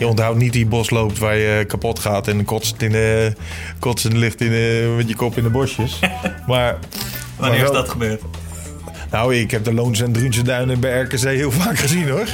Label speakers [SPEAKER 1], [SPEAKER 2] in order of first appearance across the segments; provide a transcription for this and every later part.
[SPEAKER 1] Je onthoudt niet die bos loopt waar je kapot gaat en kotst in de, kotsend ligt in de, met je kop in de bosjes. maar,
[SPEAKER 2] Wanneer
[SPEAKER 1] maar
[SPEAKER 2] is dat gebeurd?
[SPEAKER 1] Nou, ik heb de Loons en Druunse Duinen bij RKC heel vaak gezien hoor.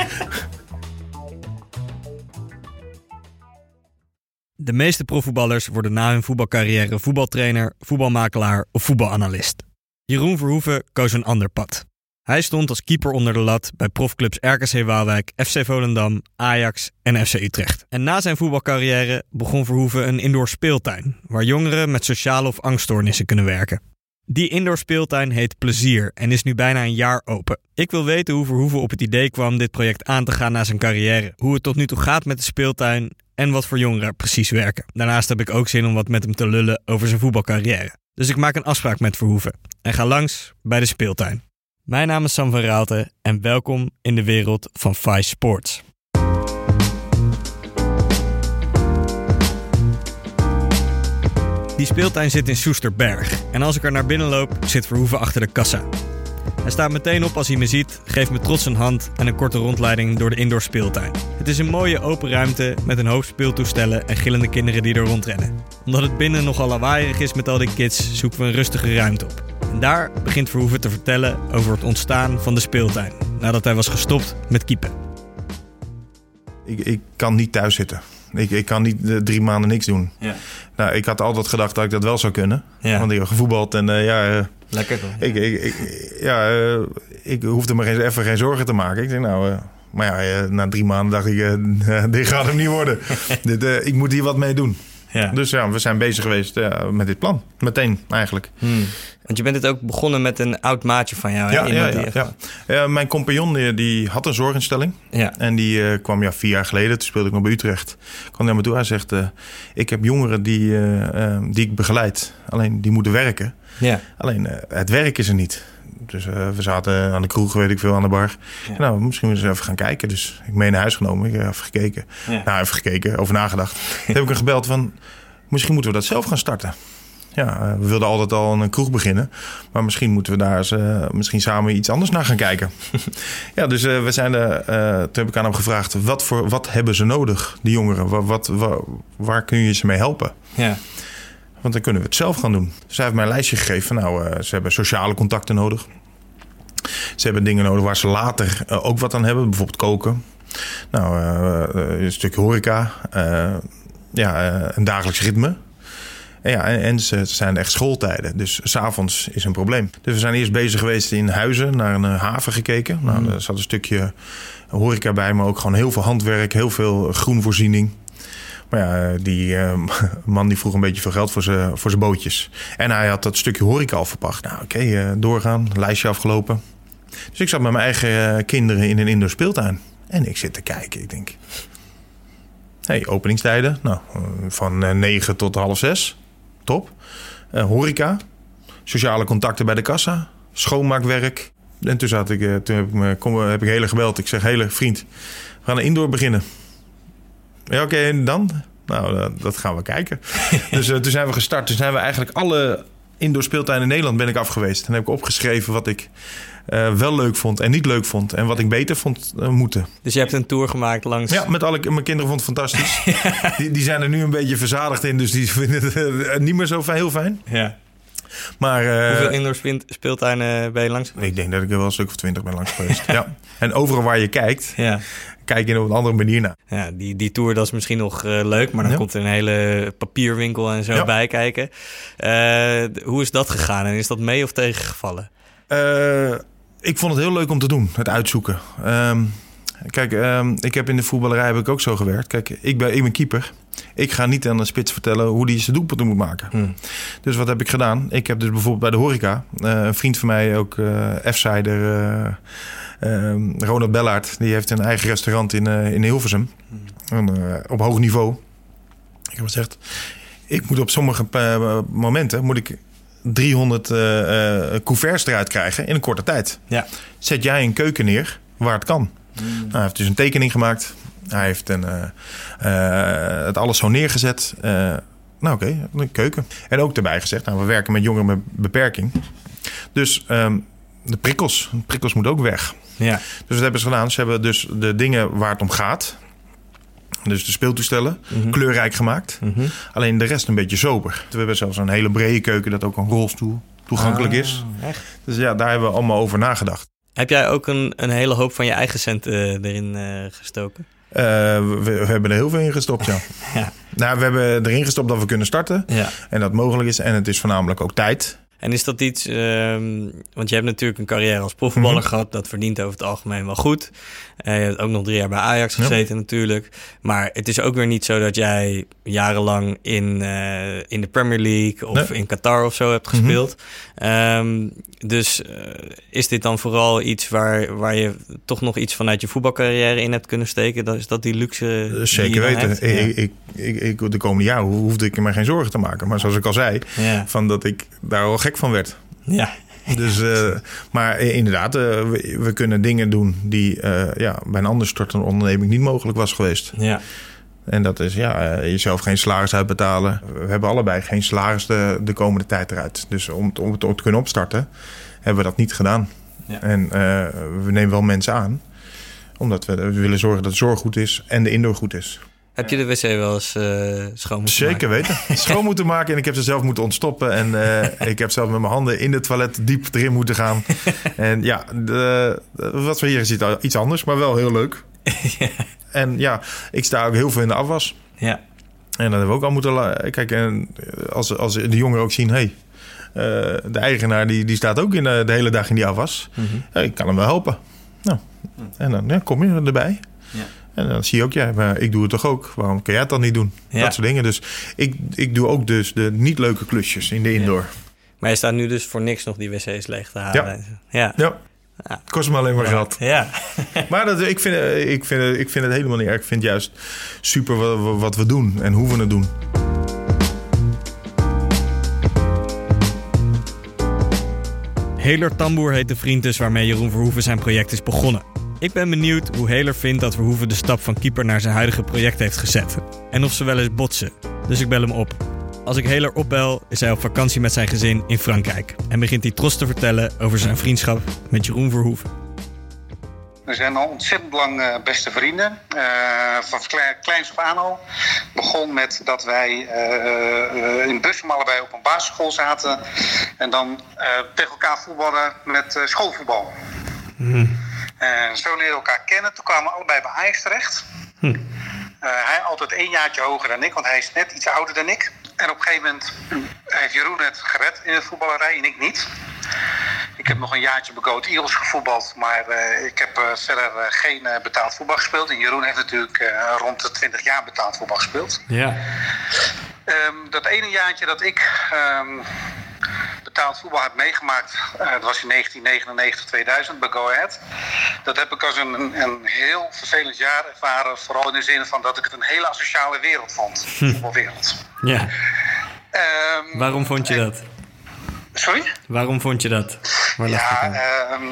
[SPEAKER 3] De meeste profvoetballers worden na hun voetbalcarrière voetbaltrainer, voetbalmakelaar of voetbalanalist. Jeroen Verhoeven koos een ander pad. Hij stond als keeper onder de lat bij profclubs RKC Waalwijk, FC Volendam, Ajax en FC Utrecht. En na zijn voetbalcarrière begon Verhoeven een indoor speeltuin, waar jongeren met sociale of angststoornissen kunnen werken. Die indoor speeltuin heet Plezier en is nu bijna een jaar open. Ik wil weten hoe Verhoeven op het idee kwam dit project aan te gaan na zijn carrière. Hoe het tot nu toe gaat met de speeltuin en wat voor jongeren er precies werken. Daarnaast heb ik ook zin om wat met hem te lullen over zijn voetbalcarrière. Dus ik maak een afspraak met Verhoeven en ga langs bij de speeltuin. Mijn naam is Sam van Raalte en welkom in de wereld van Vice Sports. Die speeltuin zit in Soesterberg en als ik er naar binnen loop, zit Verhoeven achter de kassa. Hij staat meteen op als hij me ziet, geeft me trots een hand en een korte rondleiding door de indoor speeltuin. Het is een mooie open ruimte met een hoop speeltoestellen en gillende kinderen die er rondrennen. Omdat het binnen nogal lawaaierig is met al die kids, zoeken we een rustige ruimte op. En daar begint Verhoeven te vertellen over het ontstaan van de speeltuin, nadat hij was gestopt met keepen.
[SPEAKER 1] ik, ik kan niet thuis zitten. Ik, ik kan niet eh, drie maanden niks doen.
[SPEAKER 2] Ja.
[SPEAKER 1] Nou, ik had altijd gedacht dat ik dat wel zou kunnen.
[SPEAKER 2] Ja.
[SPEAKER 1] Want ik heb gevoetbald en eh, ja, eh,
[SPEAKER 2] Lekker toch?
[SPEAKER 1] ik, ik, ik- ja, ik hoefde me geen, even geen zorgen te maken. Ik denk nou, eh, maar ja, na drie maanden dacht ik, eh, dit gaat hem niet worden. dit, ik moet hier wat mee doen.
[SPEAKER 2] Ja.
[SPEAKER 1] Dus ja, we zijn bezig geweest eh, met dit plan. Meteen eigenlijk.
[SPEAKER 2] Hmm. Want je bent het ook begonnen met een oud maatje van jou. Hè?
[SPEAKER 1] Ja, ja, ja, ja. Mijn compagnon die, die had een zorginstelling.
[SPEAKER 2] ja.
[SPEAKER 1] En die eh, kwam ja vier jaar geleden, toen speelde ik nog bij Utrecht. Kwam naar me toe, hij zegt, eh, ik heb jongeren die, die ik begeleid. Alleen die moeten werken.
[SPEAKER 2] Ja.
[SPEAKER 1] Alleen het werk is er niet. Dus eh, we zaten aan de kroeg, weet ik veel, aan de bar.
[SPEAKER 2] Ja.
[SPEAKER 1] Nou, misschien moeten we eens even gaan kijken. Dus ik mee naar huis genomen, ik heb even gekeken.
[SPEAKER 2] Ja.
[SPEAKER 1] Nou, even gekeken, over nagedacht. Toen heb ik hem gebeld van, misschien moeten we dat zelf gaan starten. Ja, eh, we wilden altijd al een kroeg beginnen. Maar misschien moeten we daar eens, eh, misschien samen iets anders naar gaan kijken. ja, dus we zijn er, toen heb ik aan hem gevraagd... wat, voor, wat hebben ze nodig, die jongeren? Wat, wat, wa- waar kun je ze mee helpen?
[SPEAKER 2] Ja.
[SPEAKER 1] Want dan kunnen we het zelf gaan doen. Dus hij heeft mij een lijstje gegeven. van, Nou, eh, ze hebben sociale contacten nodig. Ze hebben dingen nodig waar ze later eh, ook wat aan hebben. Bijvoorbeeld koken. Nou, eh, een stukje horeca. ja, een dagelijks ritme. En, ja, en, en ze zijn echt schooltijden. Dus s'avonds is een probleem. Dus we zijn eerst bezig geweest in Huizen. Naar een haven gekeken. Nou, er zat een stukje horeca bij. Maar ook gewoon heel veel handwerk. Heel veel groenvoorziening. Maar ja, eh, die eh, man die vroeg een beetje veel geld voor zijn voor bootjes. En hij had dat stukje horeca al verpacht. Nou, oké, eh, doorgaan. Lijstje afgelopen. Dus ik zat met mijn eigen kinderen in een indoor speeltuin. En ik zit te kijken. Ik denk... hey, openingstijden. Nou, van eh, 9 tot half 6. Top. Horeca. Sociale contacten bij de kassa. Schoonmaakwerk. En toen, zat ik, toen heb ik, me, heb ik Hele gebeld. Ik zeg, Hele, vriend, we gaan een indoor beginnen. Ja, oké, en dan? Nou, dat, dat gaan we kijken. dus eh, toen zijn we gestart. Toen zijn we eigenlijk alle indoor speeltuinen in Nederland ben ik af geweest. En heb ik opgeschreven wat ik eh, wel leuk vond en niet leuk vond. En wat ik beter vond eh, moeten.
[SPEAKER 2] Dus je hebt een tour gemaakt langs...
[SPEAKER 1] Ja, met alle, mijn kinderen vonden het fantastisch. die, die zijn er nu een beetje verzadigd in. Dus die vinden het eh, niet meer zo fijn, heel fijn.
[SPEAKER 2] Ja.
[SPEAKER 1] Maar eh,
[SPEAKER 2] Hoeveel indoor speeltuinen ben je langs?
[SPEAKER 1] ik denk dat ik er wel een stuk of twintig ben langs geweest. ja. En overal waar je kijkt,
[SPEAKER 2] Ja.
[SPEAKER 1] Kijk je op een andere manier naar.
[SPEAKER 2] Ja, die, die tour dat is misschien nog eh, leuk, maar dan
[SPEAKER 1] Ja.
[SPEAKER 2] komt er een hele papierwinkel en zo
[SPEAKER 1] Ja.
[SPEAKER 2] bij kijken. Eh, hoe is dat gegaan en is dat mee of tegengevallen?
[SPEAKER 1] Eh, ik vond het heel leuk om te doen, het uitzoeken. Ehm, kijk, ehm, ik heb in de voetballerij heb ik ook zo gewerkt. Kijk, ik ben, ik ben keeper. Ik ga niet aan de spits vertellen hoe die zijn doelpunten moet maken.
[SPEAKER 2] Hmm.
[SPEAKER 1] Dus wat heb ik gedaan? Ik heb dus bijvoorbeeld bij de horeca... een vriend van mij, ook eh F-sider... eh, ehm, Ronald Bellaert, die heeft een eigen restaurant in, eh, in Hilversum. En, eh, op hoog niveau. Ik heb gezegd... Ik moet op sommige eh, momenten... moet ik 300 eh, eh, couverts eruit krijgen in een korte tijd.
[SPEAKER 2] Ja.
[SPEAKER 1] Zet jij een keuken neer waar het kan. Nou, hij heeft dus een tekening gemaakt. Hij heeft een, het alles zo neergezet. Nou oké, een keuken. En ook erbij gezegd, nou, we werken met jongeren met beperking. Dus ehm, de prikkels, de prikkels moeten ook weg.
[SPEAKER 2] Ja.
[SPEAKER 1] Dus wat hebben ze gedaan? Ze hebben dus de dingen waar het om gaat. Dus de speeltoestellen, kleurrijk gemaakt. Alleen de rest een beetje sober. We hebben zelfs een hele brede keuken dat ook een rolstoel toegankelijk is.
[SPEAKER 3] echt?
[SPEAKER 1] Dus ja, daar hebben we allemaal over nagedacht.
[SPEAKER 3] Heb jij ook een, een hele hoop van je eigen centen eh, erin eh, gestoken?
[SPEAKER 1] Eh, we, we hebben er heel veel in gestopt, ja.
[SPEAKER 3] Ja.
[SPEAKER 1] Nou, we hebben erin gestopt dat we kunnen starten.
[SPEAKER 3] ja.
[SPEAKER 1] En dat mogelijk is. En het is voornamelijk ook tijd.
[SPEAKER 3] En is dat iets, ehm, want je hebt natuurlijk een carrière als profvoetballer
[SPEAKER 1] Mhm.
[SPEAKER 3] gehad, dat verdient over het algemeen wel goed. Eh, je hebt ook nog drie jaar bij Ajax
[SPEAKER 1] Ja.
[SPEAKER 3] gezeten natuurlijk. Maar het is ook weer niet zo dat jij jarenlang in, eh, in de Premier League of
[SPEAKER 1] Nee. Mhm.
[SPEAKER 3] in Qatar of zo hebt gespeeld. Ehm, dus eh, is dit dan vooral iets waar, waar je toch nog iets vanuit je voetbalcarrière in hebt kunnen steken? Dan is dat die luxe die
[SPEAKER 1] Zeker weten. Ik, ik, ik, ik- de komende jaren hoefde ik me geen zorgen te maken. Maar zoals ik al zei,
[SPEAKER 3] Ja.
[SPEAKER 1] van dat ik daar al gek van werd.
[SPEAKER 3] Ja.
[SPEAKER 1] Dus, eh, maar inderdaad, eh, we, we kunnen dingen doen die eh, ja, bij een ander startende onderneming niet mogelijk was geweest.
[SPEAKER 3] ja.
[SPEAKER 1] En dat is ja, jezelf geen salaris uitbetalen. We hebben allebei geen salaris de, de komende tijd eruit. Dus om, het- om het te kunnen opstarten, hebben we dat niet gedaan.
[SPEAKER 3] Ja.
[SPEAKER 1] En we nemen wel mensen aan, omdat we, we willen zorgen dat de zorg goed is en de indoor goed is.
[SPEAKER 3] Heb je de wc wel eens eh schoon moeten
[SPEAKER 1] Zeker
[SPEAKER 3] maken?
[SPEAKER 1] weten. Schoon moeten maken en ik heb ze zelf moeten ontstoppen. En eh, ik heb zelf met mijn handen in het toilet diep erin moeten gaan. En ja, de, wat we hier zien, iets anders, maar wel heel leuk. En ja, ik sta ook heel veel in de afwas.
[SPEAKER 3] Ja.
[SPEAKER 1] En dat hebben we ook al moeten... Kijk, en als, als de jongeren ook zien... hey, eh, de eigenaar die, die staat ook in de, hele dag in die afwas. Ja, ik kan hem wel helpen. Nou, en dan ja, kom je erbij.
[SPEAKER 3] Ja.
[SPEAKER 1] En dan zie je ook, ja, maar ik doe het toch ook. Waarom kan jij het dan niet doen?
[SPEAKER 3] Ja.
[SPEAKER 1] Dat soort dingen. Dus ik, ik doe ook dus de niet leuke klusjes in de indoor.
[SPEAKER 3] Maar je staat nu dus voor niks nog die wc's leeg te halen. Ja.
[SPEAKER 1] Ja,
[SPEAKER 3] Ja.
[SPEAKER 1] het kost me alleen maar geld.
[SPEAKER 3] Ja.
[SPEAKER 1] Maar dat, ik, vind, eh, ik, vind, ik vind het helemaal niet erg. Ik vind juist super wat, wat we doen en hoe we het doen.
[SPEAKER 4] Heler Tamboer heet de vriend dus waarmee Jeroen Verhoeven zijn project is begonnen. Ik ben benieuwd hoe Heler vindt dat Verhoeven de stap van keeper naar zijn huidige project heeft gezet. En of ze wel eens botsen. Dus ik bel hem op. Als ik Heler opbel, is hij op vakantie met zijn gezin in Frankrijk. En begint hij trots te vertellen over zijn vriendschap met Jeroen Verhoeven.
[SPEAKER 5] We zijn al ontzettend lang eh, beste vrienden. Eh, van kle- kleins af aan al. begon met dat wij eh, in Bussum allebei op een basisschool zaten. En dan eh, tegen elkaar voetballen met schoolvoetbal. En zo leerden we elkaar kennen. Toen kwamen we allebei bij Ajax terecht. Eh, hij altijd één jaartje hoger dan ik, want hij is net iets ouder dan ik. En op een gegeven moment heeft Jeroen het gered in de voetballerij en ik niet. Ik heb nog een jaartje bij Goat Eagles gevoetbald, maar eh, ik heb eh, verder eh, geen eh, betaald voetbal gespeeld. En Jeroen heeft natuurlijk eh, rond de 20 jaar betaald voetbal gespeeld.
[SPEAKER 3] Ja.
[SPEAKER 5] Ehm, dat ene jaartje dat ik ehm, betaald voetbal heb meegemaakt, eh, dat was in 1999-2000 bij Go Ahead. Dat heb ik als een, een, heel vervelend jaar ervaren. Vooral in de zin van dat ik het een hele asociale wereld vond. Voetbalwereld.
[SPEAKER 3] ja.
[SPEAKER 5] Ehm,
[SPEAKER 3] Waarom vond je dat?
[SPEAKER 5] Sorry?
[SPEAKER 3] Waarom vond je dat? Waar
[SPEAKER 5] Ja, ehm,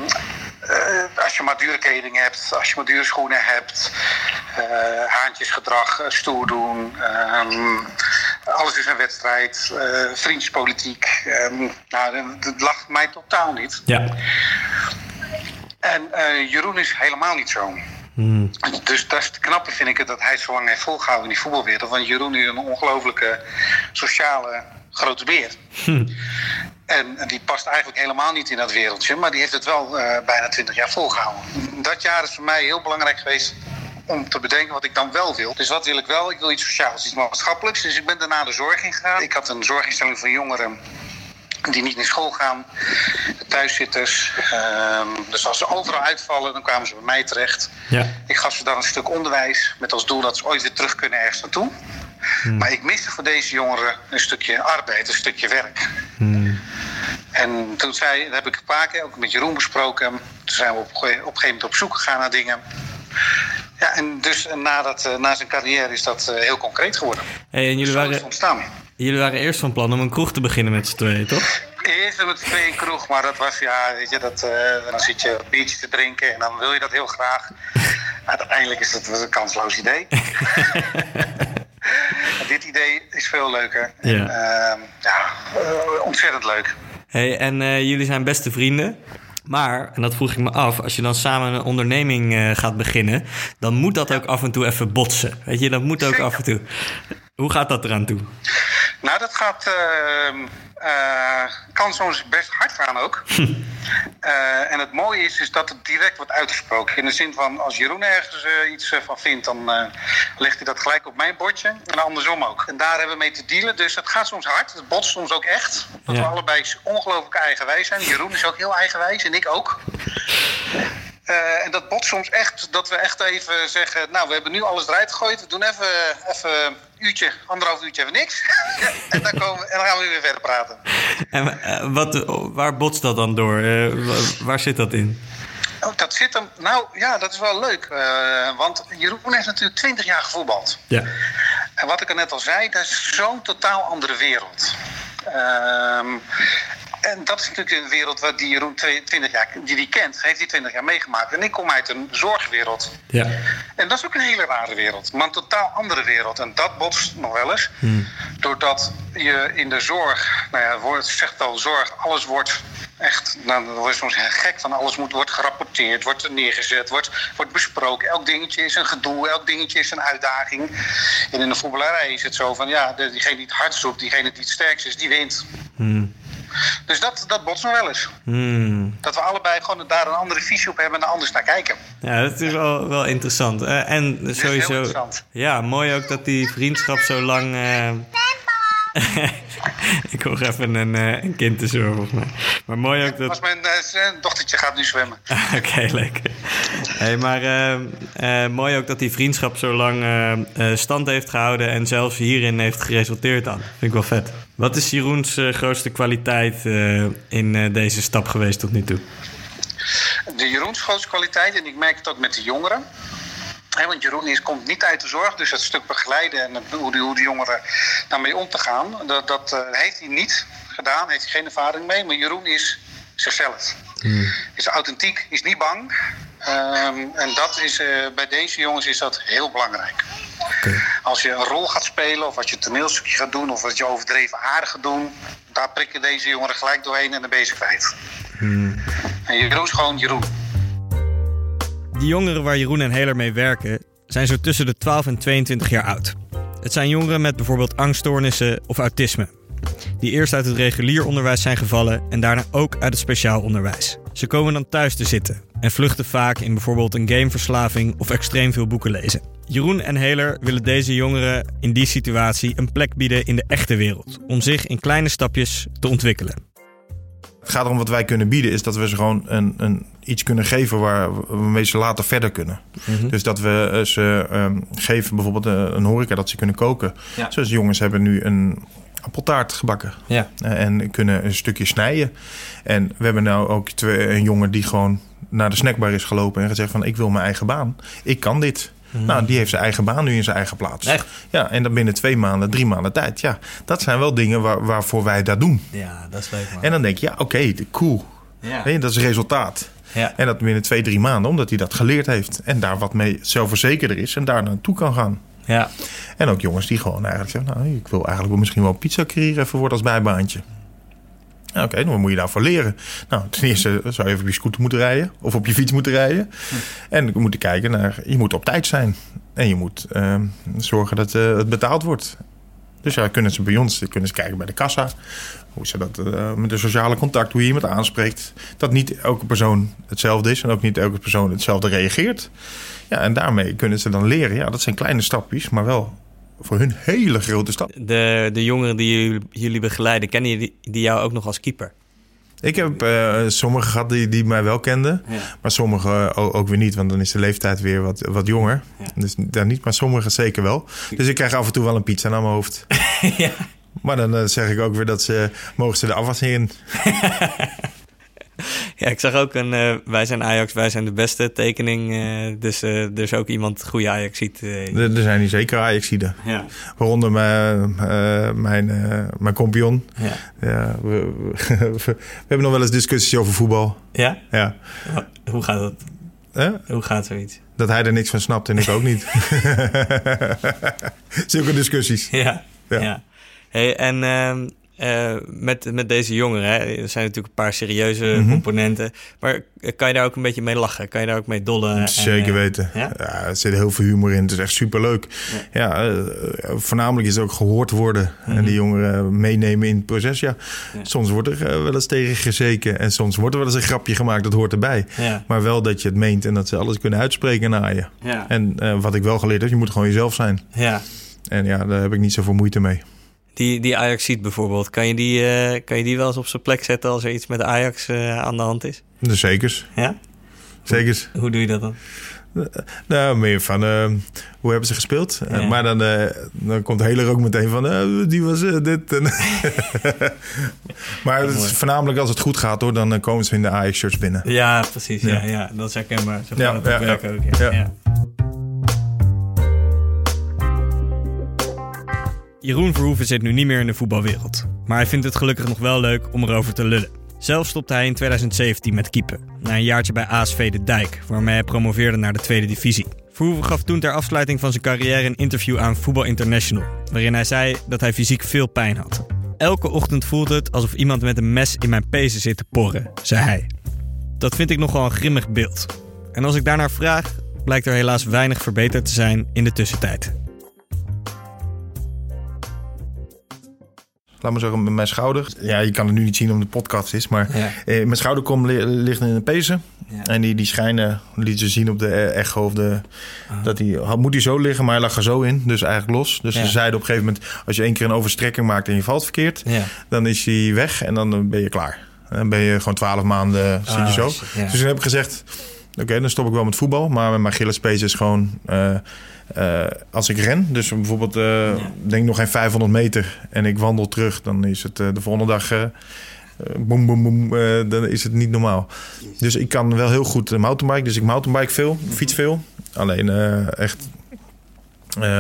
[SPEAKER 5] eh, als je maar dure kleding hebt, als je maar dure schoenen hebt, eh, haantjesgedrag, stoer doen, ehm, alles is een wedstrijd, eh vriendjespolitiek. ehm, nou, dat- lag mij totaal niet.
[SPEAKER 3] Ja.
[SPEAKER 5] En eh, Jeroen is helemaal niet zo. Dus dat is het knappe, vind ik, het, dat hij het zo lang heeft volgehouden in die voetbalwereld. Want Jeroen is een ongelooflijke sociale grote beer. En die past eigenlijk helemaal niet in dat wereldje, maar die heeft het wel eh, bijna 20 jaar volgehouden. Dat jaar is voor mij heel belangrijk geweest om te bedenken wat ik dan wel wil. Dus wat wil ik wel? Ik wil iets sociaals, iets maatschappelijks. Dus ik ben daarna de zorg ingegaan. Ik had een zorginstelling voor jongeren die niet naar school gaan, thuiszitters. Ehm, dus als ze overal uitvallen, dan kwamen ze bij mij terecht.
[SPEAKER 3] Ja.
[SPEAKER 5] Ik gaf ze dan een stuk onderwijs met als doel dat ze ooit weer terug kunnen ergens naartoe. Maar ik miste voor deze jongeren een stukje arbeid, een stukje werk. En toen zei, dat heb ik een paar keer ook met Jeroen besproken. Toen zijn we op, op een gegeven moment op zoek gegaan naar dingen. Ja, en dus na, dat, eh, na zijn carrière is dat eh, heel concreet geworden.
[SPEAKER 3] Hey, en jullie waren,
[SPEAKER 5] ontstaan.
[SPEAKER 3] jullie waren eerst van plan om een kroeg te beginnen met z'n tweeën, toch?
[SPEAKER 5] Eerst met twee in kroeg, maar dat was, ja, weet je, dat, eh, dan zit je een biertje te drinken en dan wil je dat heel graag. Uiteindelijk is dat een kansloos idee. Dit idee is veel leuker.
[SPEAKER 3] Ja.
[SPEAKER 5] En, ehm, ja, eh, ontzettend leuk.
[SPEAKER 3] Hey, en jullie zijn beste vrienden. Maar, en dat vroeg ik me af, als je dan samen een onderneming uh, gaat beginnen, dan moet dat ook af en toe even botsen. Weet je, dat moet ook af en toe. Hoe gaat dat eraan toe?
[SPEAKER 5] Nou, dat gaat. Uh, uh, kan soms best hard gaan ook. uh, en het mooie is, is dat het direct wordt uitgesproken. In de zin van, als Jeroen ergens uh, iets van vindt, dan legt hij dat gelijk op mijn bordje. En andersom ook. En daar hebben we mee te dealen. Dus het gaat soms hard. Het botst soms ook echt. Dat ja. we allebei ongelooflijk eigenwijs zijn. Jeroen is ook heel eigenwijs en ik ook. Uh, en dat bot soms echt, dat we echt even zeggen... nou, we hebben nu alles eruit gegooid. We doen even, even uurtje, anderhalf uurtje even niks. en, dan komen we, en dan gaan we weer verder praten.
[SPEAKER 3] En uh, wat, waar botst dat dan door? Uh, waar zit dat in?
[SPEAKER 5] Oh, dat zit hem... Nou, ja, dat is wel leuk. want Jeroen heeft natuurlijk twintig jaar gevoetbald.
[SPEAKER 3] Ja.
[SPEAKER 5] En wat ik er net al zei, dat is zo'n totaal andere wereld. Ehm en dat is natuurlijk een wereld waar die Jeroen 20 jaar, die die kent, heeft die 20 jaar meegemaakt. En ik kom uit een zorgwereld.
[SPEAKER 3] Ja.
[SPEAKER 5] En dat is ook een hele rare wereld, maar een totaal andere wereld. En dat botst nog wel eens,
[SPEAKER 3] hmm.
[SPEAKER 5] doordat je in de zorg, nou ja, het zegt al zorg, alles wordt echt, nou, dan word je soms gek van alles moet, wordt gerapporteerd, wordt neergezet, wordt, wordt besproken. Elk dingetje is een gedoe, elk dingetje is een uitdaging. En in de voetballerij is het zo van, ja, diegene die het hardst roept, diegene die het sterkst is, die wint.
[SPEAKER 3] Hmm.
[SPEAKER 5] Dus dat, dat botst nog wel eens.
[SPEAKER 3] Hmm.
[SPEAKER 5] Dat we allebei gewoon daar een andere visie op hebben en anders naar kijken.
[SPEAKER 3] Ja, dat is wel, wel interessant. Uh, en sowieso.
[SPEAKER 5] Interessant.
[SPEAKER 3] Ja, mooi ook dat die vriendschap zo lang. Ik hoor even een, uh, een kind te zorgen volgens mij. Maar mooi ook dat...
[SPEAKER 5] Als mijn uh, dochtertje gaat nu zwemmen.
[SPEAKER 3] Oké, okay, lekker. Hey, maar uh, mooi ook dat die vriendschap zo lang stand heeft gehouden... en zelfs hierin heeft geresulteerd dan. Vind ik wel vet. Wat is Jeroens grootste kwaliteit in deze stap geweest tot nu toe?
[SPEAKER 5] De Jeroens grootste kwaliteit, en ik merk het ook met de jongeren... He, want Jeroen is, komt niet uit de zorg, dus het stuk begeleiden en het, hoe, die, hoe die jongeren daarmee om te gaan, dat, dat uh, heeft hij niet gedaan, heeft hij geen ervaring mee. Maar Jeroen is zichzelf.
[SPEAKER 3] Hmm.
[SPEAKER 5] Is authentiek, is niet bang. Um, en dat is, uh, bij deze jongens is dat heel belangrijk.
[SPEAKER 3] Okay.
[SPEAKER 5] Als je een rol gaat spelen, of als je een toneelstukje gaat doen, of wat je overdreven aardig gaat doen, daar prikken deze jongeren gelijk doorheen en dan ben je ze kwijt.
[SPEAKER 3] Hmm.
[SPEAKER 5] En Jeroen is gewoon Jeroen.
[SPEAKER 4] Die jongeren waar Jeroen en Heler mee werken, zijn zo tussen de 12 en 22 jaar oud. Het zijn jongeren met bijvoorbeeld angststoornissen of autisme. Die eerst uit het regulier onderwijs zijn gevallen en daarna ook uit het speciaal onderwijs. Ze komen dan thuis te zitten en vluchten vaak in bijvoorbeeld een gameverslaving of extreem veel boeken lezen. Jeroen en Heler willen deze jongeren in die situatie een plek bieden in de echte wereld, om zich in kleine stapjes te ontwikkelen.
[SPEAKER 1] Het gaat erom wat wij kunnen bieden, is dat we ze gewoon een, een iets kunnen geven waar we mee ze later verder kunnen.
[SPEAKER 3] Mm -hmm.
[SPEAKER 1] Dus dat we ze um, geven, bijvoorbeeld een, een horeca, dat ze kunnen koken.
[SPEAKER 3] Ja.
[SPEAKER 1] Zoals jongens hebben nu een appeltaart gebakken.
[SPEAKER 3] Ja.
[SPEAKER 1] Uh, en kunnen een stukje snijden. En we hebben nou ook twee, een jongen die gewoon naar de snackbar is gelopen en gezegd van ik wil mijn eigen baan. Ik kan dit.
[SPEAKER 3] Mhm.
[SPEAKER 1] Nou, die heeft zijn eigen baan nu in zijn eigen plaats.
[SPEAKER 3] Echt?
[SPEAKER 1] Ja, en dan binnen twee maanden, drie maanden tijd. Ja, dat zijn wel dingen waar, waarvoor wij dat doen.
[SPEAKER 3] Ja, dat is leuk man.
[SPEAKER 1] En dan denk je, ja, oké, okay, cool.
[SPEAKER 3] Ja.
[SPEAKER 1] Dat is het resultaat.
[SPEAKER 3] Ja.
[SPEAKER 1] En dat binnen twee, drie maanden, omdat hij dat geleerd heeft. En daar wat mee zelfverzekerder is en daar naartoe kan gaan.
[SPEAKER 3] Ja.
[SPEAKER 1] En ook jongens die gewoon eigenlijk zeggen, nou, ik wil eigenlijk misschien wel pizza creëren even worden als bijbaantje. Oké, okay, dan moet je daarvoor leren. Nou, ten eerste zou je even op je scooter moeten rijden of op je fiets moeten rijden.
[SPEAKER 3] Hm.
[SPEAKER 1] En we moeten kijken naar, je moet op tijd zijn. En je moet uh, zorgen dat uh, het betaald wordt. Dus ja, kunnen ze bij ons kunnen ze kijken bij de kassa. Hoe ze dat uh, met de sociale contact, hoe je iemand aanspreekt. Dat niet elke persoon hetzelfde is en ook niet elke persoon hetzelfde reageert. Ja, en daarmee kunnen ze dan leren. Ja, dat zijn kleine stapjes, maar wel voor hun hele grote stap.
[SPEAKER 3] De, de jongeren die jullie, jullie begeleiden, kennen die, die jou ook nog als keeper?
[SPEAKER 1] Ik heb uh, sommigen gehad die, die mij wel kenden,
[SPEAKER 3] ja.
[SPEAKER 1] maar sommigen ook, ook weer niet, want dan is de leeftijd weer wat, wat jonger.
[SPEAKER 3] Ja.
[SPEAKER 1] Dus daar niet, maar sommigen zeker wel. Dus ik krijg af en toe wel een pizza naar mijn hoofd.
[SPEAKER 3] ja.
[SPEAKER 1] Maar dan uh, zeg ik ook weer dat ze mogen ze de afwas in.
[SPEAKER 3] Ja, ik zag ook een uh, wij zijn Ajax, wij zijn de beste tekening. Uh, dus er is ook iemand goede Ajax ziet.
[SPEAKER 1] er, er zijn hier zeker Ajax zieden.
[SPEAKER 3] Ja.
[SPEAKER 1] Waaronder mijn, mijn, mijn kompion.
[SPEAKER 3] Ja.
[SPEAKER 1] Ja, we, we, we, hebben nog wel eens discussies over voetbal.
[SPEAKER 3] Ja?
[SPEAKER 1] Ja.
[SPEAKER 3] Hoe gaat dat? Hoe gaat zoiets?
[SPEAKER 1] Dat hij er niks van snapt en ik ook niet. Zulke discussies.
[SPEAKER 3] Ja.
[SPEAKER 1] ja.
[SPEAKER 3] ja. Hey, en uh, met, met deze jongeren, hè, er zijn natuurlijk een paar serieuze
[SPEAKER 1] Mhm.
[SPEAKER 3] componenten. Maar eh, kan je daar ook een beetje mee lachen? Kan je daar ook mee dollen? en,
[SPEAKER 1] Zeker
[SPEAKER 3] eh,
[SPEAKER 1] weten.
[SPEAKER 3] ja?
[SPEAKER 1] Ja? er zit heel veel humor in. Het is echt superleuk. Ja, eh, voornamelijk is het ook gehoord worden. En die jongeren meenemen in het proces. Ja,
[SPEAKER 3] Mhm. Ja.
[SPEAKER 1] soms wordt er eh, wel eens tegen gezeken. En soms wordt er wel eens een grapje gemaakt. Dat hoort erbij.
[SPEAKER 3] Ja.
[SPEAKER 1] Maar wel dat je het meent en dat ze alles kunnen uitspreken naar je.
[SPEAKER 3] Ja.
[SPEAKER 1] En eh, wat ik wel geleerd heb, je moet gewoon jezelf zijn.
[SPEAKER 3] ja.
[SPEAKER 1] En ja, daar heb ik niet zoveel moeite mee.
[SPEAKER 3] Die, die Ajax ziet bijvoorbeeld, kan je, die, eh, kan je die wel eens op zijn plek zetten als er iets met Ajax eh, aan de hand is?
[SPEAKER 1] Zekers.
[SPEAKER 3] Ja?
[SPEAKER 1] Zekers.
[SPEAKER 3] Hoe doe je dat dan?
[SPEAKER 1] Nou, meer van eh, hoe hebben ze gespeeld? Maar dan, eh, dan komt de hele ook meteen van die was dit. En maar het is voornamelijk als het goed gaat hoor, dan komen ze in de Ajax-shirts binnen.
[SPEAKER 3] Ja, precies. Ja.
[SPEAKER 1] Ja.
[SPEAKER 3] Ja, dat is herkenbaar. Zo
[SPEAKER 1] Ja,
[SPEAKER 3] het
[SPEAKER 1] ja.
[SPEAKER 3] ook. Ja.
[SPEAKER 4] Jeroen Verhoeven zit nu niet meer in de voetbalwereld. Maar hij vindt het gelukkig nog wel leuk om erover te lullen. Zelf stopte hij in 2017 met keeper. Na een jaartje bij ASV De Dijk, waarmee hij promoveerde naar de tweede divisie. Verhoeven gaf toen ter afsluiting van zijn carrière een interview aan Voetbal International. Waarin hij zei dat hij fysiek veel pijn had. Elke ochtend voelde het alsof iemand met een mes in mijn pezen zit te porren, zei hij. Dat vind ik nogal een grimmig beeld. En als ik daarnaar vraag, blijkt er helaas weinig verbeterd te zijn in de tussentijd.
[SPEAKER 1] Laat me zeggen, met mijn schouder. Ja, je kan het nu niet zien omdat de podcast is, maar
[SPEAKER 3] Ja.
[SPEAKER 1] eh, mijn schouderkom li- ligt in een pezen.
[SPEAKER 3] Ja.
[SPEAKER 1] En die, die schijnen, liet ze zien op de eh, echo of de. Dat die, had- moet hij zo liggen, maar hij lag er zo in. Dus eigenlijk los. Dus
[SPEAKER 3] Ja.
[SPEAKER 1] ze zeiden op een gegeven moment: als je één keer een overstrekking maakt en je valt verkeerd, dan is hij weg en dan ben je klaar. Dan ben je gewoon twaalf maanden zit je
[SPEAKER 3] Ah,
[SPEAKER 1] zo. Dus toen heb ik gezegd: oké, dan stop ik wel met voetbal. Maar mijn Achillespees is gewoon. eh, eh, als ik ren, dus bijvoorbeeld eh, denk nog geen 500 meter en ik wandel terug, dan is het eh, de volgende dag boem boem boem, dan is het niet normaal. Dus ik kan wel heel goed mountainbike, dus ik mountainbike veel, fiets veel. Alleen echt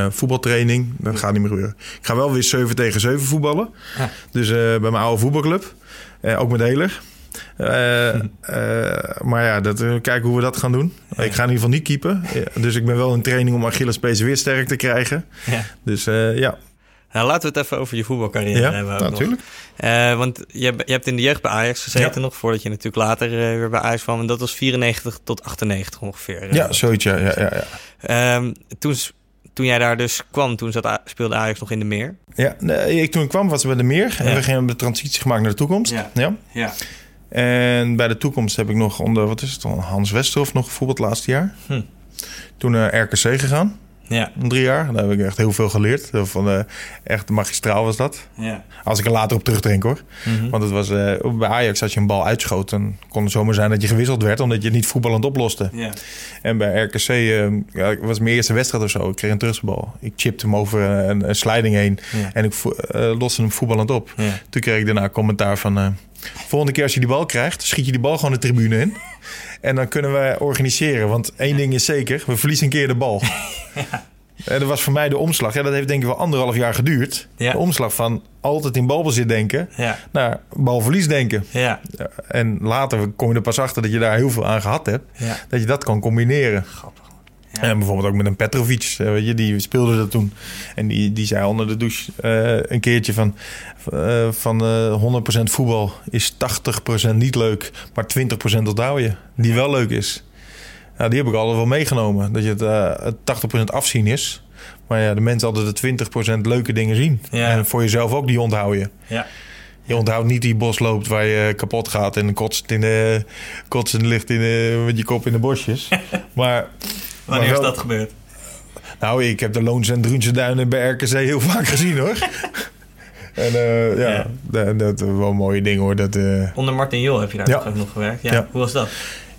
[SPEAKER 1] voetbaltraining, dat gaat niet meer gebeuren. Ik ga wel weer 7 tegen 7 voetballen.
[SPEAKER 3] Ah.
[SPEAKER 1] Dus bij mijn oude voetbalclub, ook met Heler. Eh, eh, maar ja, dat, eh, kijken hoe we dat gaan doen. Ik ga in ieder geval niet keepen. Dus ik ben wel in training om Achillespees weer sterk te krijgen.
[SPEAKER 3] Ja.
[SPEAKER 1] Dus ja,
[SPEAKER 3] Nou, laten we het even over je voetbalcarrière
[SPEAKER 1] ja
[SPEAKER 3] hebben. ook
[SPEAKER 1] natuurlijk.
[SPEAKER 3] Want je, hebt- je hebt in de jeugd bij Ajax gezeten
[SPEAKER 1] Ja.
[SPEAKER 3] nog, voordat je natuurlijk later weer bij Ajax kwam. En dat was 94 tot 98 ongeveer.
[SPEAKER 1] Ja, zoiets. Ja, ja, ja, ja.
[SPEAKER 3] Ehm, toen, toen jij daar dus kwam, toen zat, speelde Ajax nog in de meer.
[SPEAKER 1] ja nee, ik, toen ik kwam was het bij de meer. En we gingen de transitie gemaakt naar de toekomst.
[SPEAKER 3] Ja.
[SPEAKER 1] Ja. En bij de toekomst heb ik nog onder, wat is het dan, Hans Westerhof nog gevoetbald het laatste jaar.
[SPEAKER 3] Hm.
[SPEAKER 1] Toen naar RKC gegaan,
[SPEAKER 3] Ja.
[SPEAKER 1] drie jaar. Daar heb ik echt heel veel geleerd. Van, eh, echt magistraal was dat.
[SPEAKER 3] Ja.
[SPEAKER 1] Als ik er later op terugdenk hoor.
[SPEAKER 3] Mhm.
[SPEAKER 1] Want het was, eh, bij Ajax als je een bal uitschoot... dan kon het zomaar zijn dat je gewisseld werd... omdat je het niet voetballend oploste.
[SPEAKER 3] Ja.
[SPEAKER 1] En bij RKC eh, ja, het was mijn eerste wedstrijd of zo. Ik kreeg een terugbal. Ik chipte hem over een, een sliding heen.
[SPEAKER 3] Ja.
[SPEAKER 1] En ik loste hem voetballend op. Toen kreeg ik daarna commentaar van... volgende keer als je die bal krijgt... schiet je die bal gewoon de tribune in. En dan kunnen we organiseren. Want één ding is zeker. We verliezen een keer de bal. En dat was voor mij de omslag. Ja, dat heeft denk ik wel anderhalf jaar geduurd.
[SPEAKER 3] Ja.
[SPEAKER 1] De omslag van altijd in balbezit denken...
[SPEAKER 3] Ja.
[SPEAKER 1] naar balverlies denken.
[SPEAKER 3] Ja.
[SPEAKER 1] Ja, En later kom je er pas achter dat je daar heel veel aan gehad hebt.
[SPEAKER 3] Ja.
[SPEAKER 1] Dat je dat kan combineren.
[SPEAKER 3] Grappig.
[SPEAKER 1] En bijvoorbeeld ook met een Petrovic, eh, weet je, die speelde dat toen. En die, die zei onder de douche eh, een keertje van... eh, van eh 100% voetbal is 80% niet leuk, maar 20% onthoud je. Die wel leuk is. Ja, die heb ik altijd wel meegenomen. Dat je het, eh, het 80% afzien is. Maar ja, de mensen altijd de 20% leuke dingen zien.
[SPEAKER 3] Ja.
[SPEAKER 1] En voor jezelf ook, die onthoud je.
[SPEAKER 3] Ja.
[SPEAKER 1] Je onthoudt niet die bos loopt waar je kapot gaat en kotst in de, kotsend ligt in de, met je kop in de bosjes. maar,
[SPEAKER 3] Wanneer is dat gebeurd?
[SPEAKER 1] Nou, ik heb de Loons en Drunse Duinen bij RKC heel vaak gezien hoor. en eh, ja,
[SPEAKER 3] Ja.
[SPEAKER 1] Dat, dat wel mooie dingen hoor. Dat, eh,
[SPEAKER 3] Onder Martin Jol heb je daar
[SPEAKER 1] Ja.
[SPEAKER 3] ook nog gewerkt. Ja.
[SPEAKER 1] Ja.
[SPEAKER 3] Hoe was dat?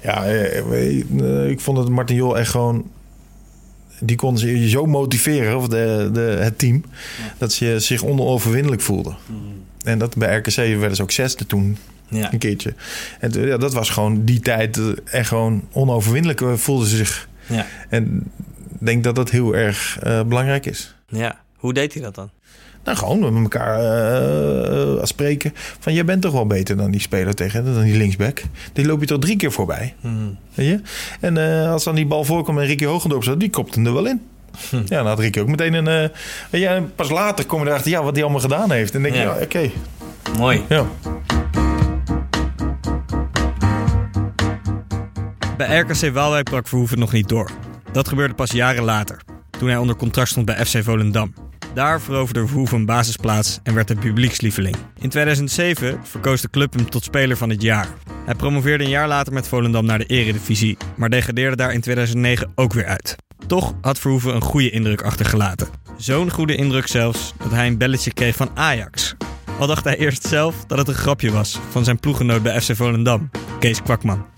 [SPEAKER 1] ja, eh, je, ik vond dat Martin Jol echt gewoon... Die kon ze zo motiveren, of de, de, het team, dat ze zich onoverwinnelijk voelden. En dat bij RKC werden ze ook zesde toen.
[SPEAKER 3] Ja.
[SPEAKER 1] Een keertje. En ja, dat was gewoon die tijd echt gewoon onoverwinnelijk voelden ze zich.
[SPEAKER 3] Ja.
[SPEAKER 1] En ik denk dat dat heel erg eh, belangrijk is.
[SPEAKER 3] ja. Hoe deed hij dat dan?
[SPEAKER 1] Nou, gewoon met elkaar eh, spreken. Van, jij bent toch wel beter dan die speler tegen, dan die linksback. Die loop je toch drie keer voorbij.
[SPEAKER 3] Hmm.
[SPEAKER 1] Weet je? En als dan die bal voorkomt en Ricky Hoogendorp zat, die kopte hem er wel in.
[SPEAKER 3] Hm.
[SPEAKER 1] Ja, dan had Ricky ook meteen een... weet je, en pas later kom je erachter ja, wat hij allemaal gedaan heeft. En denk je,
[SPEAKER 3] Ja.
[SPEAKER 1] ja, oké.
[SPEAKER 3] Mooi.
[SPEAKER 1] Ja.
[SPEAKER 4] Bij RKC Waalwijk brak Verhoeven nog niet door. Dat gebeurde pas jaren later, toen hij onder contract stond bij FC Volendam. Daar veroverde Verhoeven een basisplaats en werd hij publiekslieveling. In 2007 verkoos de club hem tot speler van het jaar. Hij promoveerde een jaar later met Volendam naar de eredivisie, maar degradeerde daar in 2009 ook weer uit. Toch had Verhoeven een goede indruk achtergelaten. Zo'n goede indruk zelfs dat hij een belletje kreeg van Ajax. Al dacht hij eerst zelf dat het een grapje was van zijn ploeggenoot bij FC Volendam, Kees Kwakman.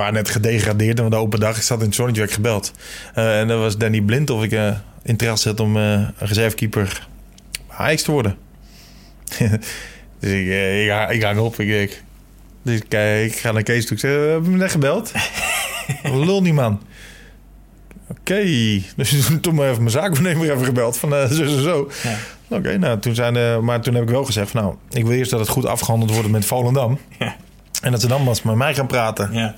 [SPEAKER 1] Waren net gedegradeerd en op de open dag. Ik zat in het zonnetje, werd gebeld. Eh, en dat was Danny Blind of ik eh, interesse had om eh, een reservekeeper Ajax te worden. dus ik, ik, ha- ik hang op. Ik, ik, dus ik, ik ga naar Kees toe. Ik zeg, heb je me net gebeld? Lul niet, man. Oké. Dus toen maar even mijn zaakbenemer even gebeld. Van zo, zo, zo.
[SPEAKER 3] Ja.
[SPEAKER 1] Oké, nou, toen zijn, eh, maar toen heb ik wel gezegd... Van, nou, ik wil eerst dat het goed afgehandeld wordt met Volendam.
[SPEAKER 3] Ja.
[SPEAKER 1] En dat ze dan pas met mij gaan praten.
[SPEAKER 3] Ja,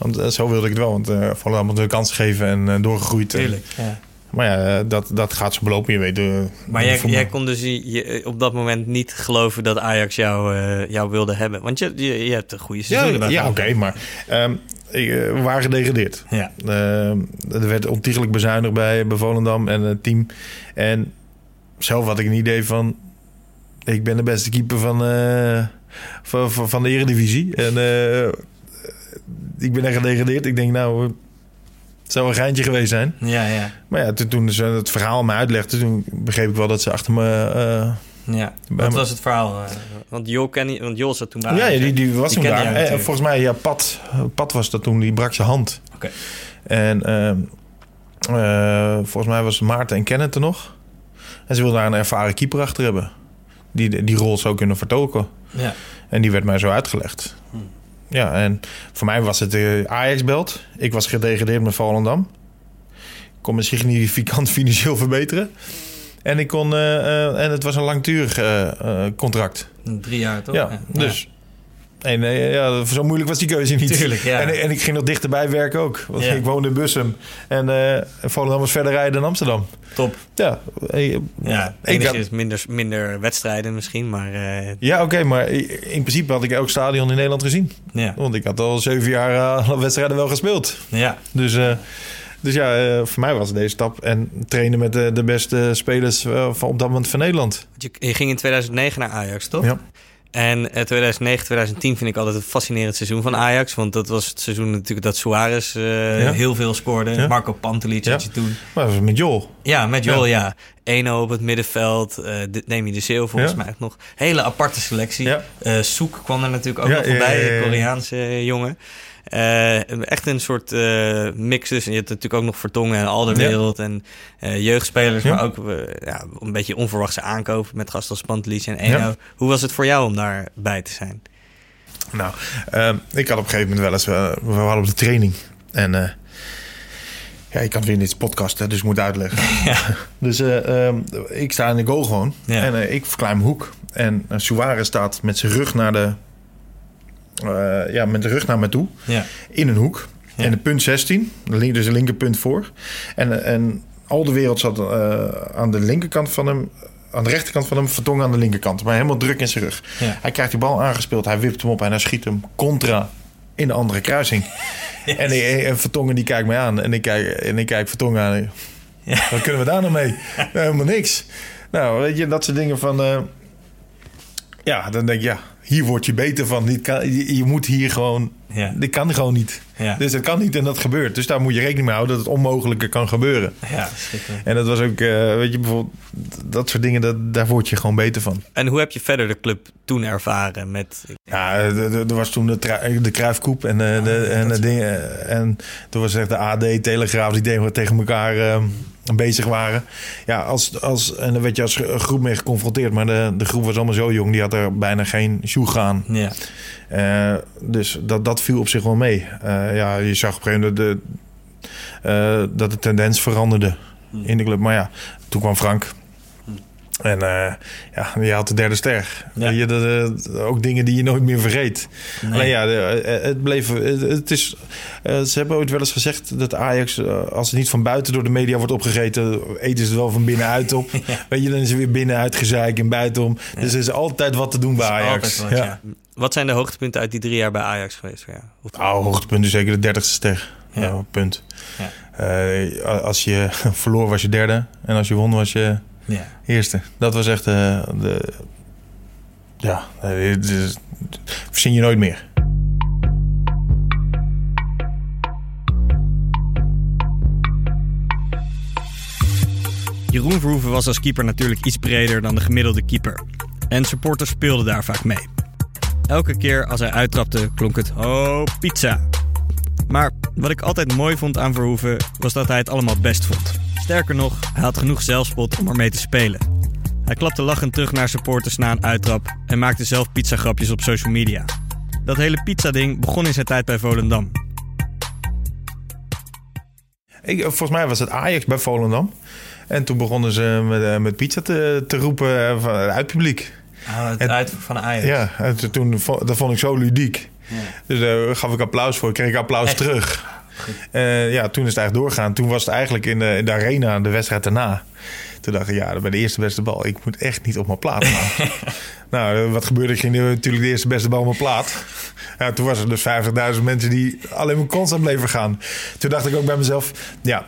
[SPEAKER 1] Want eh, zo wilde ik het wel. Want uh, Volendam moet de kans geven en eh, doorgegroeid. En-
[SPEAKER 3] tuurlijk. Ja.
[SPEAKER 1] maar ja, eh, dat, dat gaat zo belopen. Je weet. eh,
[SPEAKER 3] Maar jij, jij kon dus je, op dat moment niet geloven dat Ajax jou, eh, jou wilde hebben. Want je, je, je hebt een goede
[SPEAKER 1] Ja,
[SPEAKER 3] seizoen erbij
[SPEAKER 1] ja oké. maar ehm, eh, we waren gedegradeerd.
[SPEAKER 3] Ja.
[SPEAKER 1] Ehm, er werd ontiegelijk bezuinigd bij, bij Volendam en het team. En zelf had ik een idee van... Ik ben de beste keeper van, eh, van, van, de eredivisie. En eh, ik ben er gedegradeerd. Ik denk, nou, het zou een geintje geweest zijn.
[SPEAKER 3] Ja, ja.
[SPEAKER 1] Maar ja, toen, toen ze het verhaal me uitlegden... toen begreep ik wel dat ze achter me... eh,
[SPEAKER 3] ja. Wat was het verhaal? eh? Want Jo, ken want Jo zat toen bij
[SPEAKER 1] ja, die, die was
[SPEAKER 3] Die
[SPEAKER 1] toen daar. Eh, volgens mij, ja, Pat, Pat was dat toen. Die brak zijn hand.
[SPEAKER 3] Oké.
[SPEAKER 1] En ehm, eh, volgens mij was Maarten en Kenneth er nog. En ze wilden daar een ervaren keeper achter hebben. Die die rol zou kunnen vertolken.
[SPEAKER 3] Ja.
[SPEAKER 1] En die werd mij zo uitgelegd. Ja, en voor mij was het eh, Ajax-belt. Ik was gedegradeerd met Volendam. Ik kon me significant financieel verbeteren. En, ik kon, eh, eh, en het was een langdurig eh, contract.
[SPEAKER 3] Drie jaar toch?
[SPEAKER 1] Ja, dus. En eh, ja, zo moeilijk was die keuze niet.
[SPEAKER 3] Tuurlijk, ja.
[SPEAKER 1] En, en ik ging nog dichterbij werken ook. Want
[SPEAKER 3] Ja.
[SPEAKER 1] ik woonde in Bussum. En eh Volendam was verder rijden dan Amsterdam.
[SPEAKER 3] Top.
[SPEAKER 1] Ja, eh,
[SPEAKER 3] Ja,
[SPEAKER 1] ik had,
[SPEAKER 3] enigszins minder, minder wedstrijden misschien, maar
[SPEAKER 1] ja oké, maar in principe had ik elk stadion in Nederland gezien.
[SPEAKER 3] ja.
[SPEAKER 1] Want ik had al zeven jaar wedstrijden wel gespeeld.
[SPEAKER 3] ja.
[SPEAKER 1] Dus, dus ja, voor mij was deze stap. En trainen met de, de beste spelers van op dat moment van Nederland.
[SPEAKER 3] Je ging in 2009 naar Ajax, toch?
[SPEAKER 1] Ja.
[SPEAKER 3] En eh, 2009, 2010 vind ik altijd een fascinerend seizoen van Ajax. Want dat was het seizoen natuurlijk dat Suarez eh,
[SPEAKER 1] Ja.
[SPEAKER 3] heel veel scoorde.
[SPEAKER 1] Ja.
[SPEAKER 3] Marco Pantelic
[SPEAKER 1] Ja.
[SPEAKER 3] had je toen.
[SPEAKER 1] Maar dat was met Joel.
[SPEAKER 3] Ja, met Joel, ja. Eno op het middenveld. eh de, Demi de Zeeuw volgens mij ook nog. Hele aparte selectie. Eh, Soek kwam er natuurlijk ook nog voorbij. De Koreaanse eh, jongen. Eh, echt een soort eh, mix dus. En je hebt natuurlijk ook nog Vertongen en Alderwereld en eh, jeugdspelers.
[SPEAKER 1] Ja.
[SPEAKER 3] Maar ook ja, een beetje onverwachte aankopen met gasten als Pantelic en Eno.
[SPEAKER 1] Ja.
[SPEAKER 3] Hoe was het voor jou om daarbij te zijn?
[SPEAKER 1] Nou, ehm, ik had op een gegeven moment wel eens... we waren op de training. En ja, ik kan weer in dit podcast, hè, dus ik moet uitleggen. Dus eh, ehm, ik sta in de goal gewoon.
[SPEAKER 3] Ja.
[SPEAKER 1] En ik verklein mijn hoek. En uh, Suarez staat met zijn rug naar de... eh, ja, met de rug naar me toe.
[SPEAKER 3] Ja.
[SPEAKER 1] In een hoek.
[SPEAKER 3] Ja.
[SPEAKER 1] En de punt 16. de link- Dus de linkerpunt voor. En, en al de wereld zat eh, aan de linkerkant van hem... Aan de rechterkant van hem, Vertongen aan de linkerkant. Maar helemaal druk in zijn rug.
[SPEAKER 3] Ja.
[SPEAKER 1] Hij krijgt die bal aangespeeld. Hij wipt hem op en hij schiet hem contra in de andere kruising. En, en Vertongen die kijkt mij aan. En ik kijk, en ik kijk Vertongen aan.
[SPEAKER 3] Ja.
[SPEAKER 1] Wat kunnen we daar nou mee? Nou, helemaal niks. Nou, weet je, dat soort dingen van... eh, ja, dan denk ik, ja, hier word je beter van. Dit kan, je, je moet hier gewoon...
[SPEAKER 3] Ja.
[SPEAKER 1] Dit kan gewoon niet.
[SPEAKER 3] Ja.
[SPEAKER 1] Dus het kan niet en dat gebeurt. Dus daar moet je rekening mee houden dat het onmogelijke kan gebeuren.
[SPEAKER 3] Ja, schitterend.
[SPEAKER 1] En dat was ook, eh, weet je, bijvoorbeeld... Dat soort dingen, dat, daar word je gewoon beter van.
[SPEAKER 3] En hoe heb je verder de club toen ervaren met...
[SPEAKER 1] Ja, er- was toen de, de Kruifkoep en, de, de, en, de dingen, en toen was echt de AD, Telegraaf, die tegen, tegen elkaar eh, bezig waren. Ja, als, als, en dan werd je als groep mee geconfronteerd, maar de, de groep was allemaal zo jong, die had er bijna geen sjoeg aan.
[SPEAKER 3] Ja.
[SPEAKER 1] Eh, dus dat, dat viel op zich wel mee. Eh, ja, je zag op een gegeven moment de, eh, dat de tendens veranderde in de club. Maar ja, toen kwam Frank. En uh, ja, je had de derde ster. Ja. Je, ook dingen die je nooit meer vergeet. Nee. Alleen ja, het bleef. Het is, ze hebben ooit wel eens gezegd dat Ajax, als het niet van buiten door de media wordt opgegeten, eten ze het wel van binnenuit op. ja. Weet je, dan is er weer binnenuit gezeik en buitenom. Ja. Dus er is altijd wat te doen bij Ajax.
[SPEAKER 3] Wat, zijn de hoogtepunten uit die drie jaar bij Ajax geweest? Ja,
[SPEAKER 1] oh, hoogtepunten zeker de dertigste ster. Ja. punt. als je verloor was je derde. En als je won was je ja. Eerste. Dat was echt uh, de... Ja, dus, verzin je nooit meer.
[SPEAKER 4] Jeroen Verhoeven was als keeper natuurlijk iets breder dan de gemiddelde keeper. En supporters speelden daar vaak mee. Elke keer als hij uittrapte klonk het oh pizza. Maar wat ik altijd mooi vond aan Verhoeven was dat hij het allemaal best vond. Sterker nog, hij had genoeg zelfspot om ermee te spelen. Hij klapte lachend terug naar supporters na een uittrap en maakte zelf pizzagrapjes op social media. Dat hele pizza-ding begon in zijn tijd bij Volendam.
[SPEAKER 1] Ik, volgens mij was het Ajax bij Volendam. En toen begonnen ze met, eh, met pizza te, te roepen eh, van, uit publiek.
[SPEAKER 3] Ah, het uit van Ajax.
[SPEAKER 1] Ja, en toen, dat vond ik zo ludiek. Ja. Dus daar gaf ik applaus voor. Ik kreeg applaus terug. Uh, ja, toen is het eigenlijk doorgaan. Toen was het eigenlijk in de, in de arena, de wedstrijd daarna. Toen dacht ik, ja, bij de eerste beste bal. Ik moet echt niet op mijn plaat gaan. nou, wat gebeurde? Ik ging natuurlijk de eerste beste bal op mijn plaat. Ja, toen was er dus 50.000 mensen die alleen maar constant bleven gaan. Toen dacht ik ook bij mezelf, ja,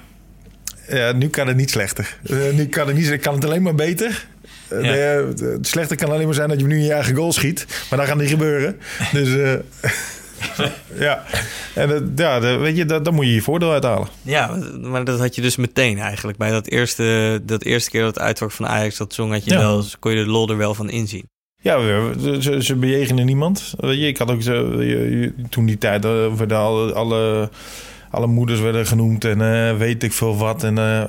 [SPEAKER 1] uh, nu kan het niet slechter. Uh, nu kan het niet, kan het alleen maar beter. Uh, ja. het slechte kan alleen maar zijn dat je nu je eigen goal schiet. Maar dat gaat niet gebeuren. Dus ja, en dat, ja, dat, weet je, dat, dan moet je je voordeel uithalen.
[SPEAKER 3] Ja, maar dat had je dus meteen eigenlijk. Bij dat eerste, dat eerste keer dat het uitvak van Ajax dat zong, had je wel, kon je de lol er wel van inzien.
[SPEAKER 1] Ja, ze, ze bejegenen niemand. Weet je, ik had ook zo, toen die tijd uh, werden alle, alle, alle moeders werden genoemd en uh, weet ik veel wat. En uh,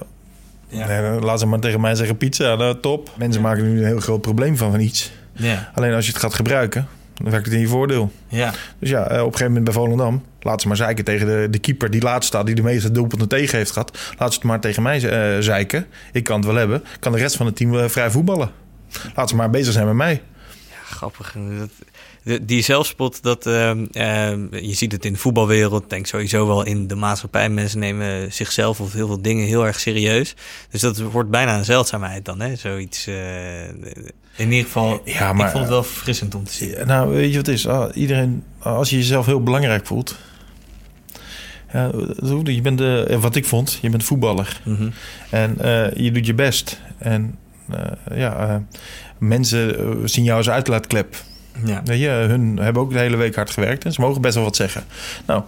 [SPEAKER 1] ja. laat ze maar tegen mij zeggen pizza, nou, top. Mensen maken nu een heel groot probleem van, van iets. Ja. Alleen als je het gaat gebruiken, dan werkt het in je voordeel. Ja. Dus ja, op een gegeven moment bij Volendam... laat ze maar zeiken tegen de, de keeper die laatst staat... die de meeste doelpunten tegen heeft gehad. Laat ze het maar tegen mij uh, zeiken. Ik kan het wel hebben. Kan de rest van het team uh, vrij voetballen. Laat ze maar bezig zijn met mij.
[SPEAKER 3] Ja, grappig. Dat, die zelfspot, dat, uh, je ziet het in de voetbalwereld, denk sowieso wel in de maatschappij. Mensen nemen zichzelf of heel veel dingen heel erg serieus. Dus dat wordt bijna een zeldzaamheid dan, hè? Zoiets. Uh, in ieder geval, ja, maar, ik vond het wel verfrissend om te zien.
[SPEAKER 1] Nou, weet je wat het is? Ah, iedereen, als je jezelf heel belangrijk voelt... Ja, je bent de, wat ik vond, je bent voetballer. Mm En uh, je doet je best. En uh, ja, mensen zien jou als uitlaatklep. Ja. Weet je, hun hebben ook de hele week hard gewerkt en ze mogen best wel wat zeggen. Nou,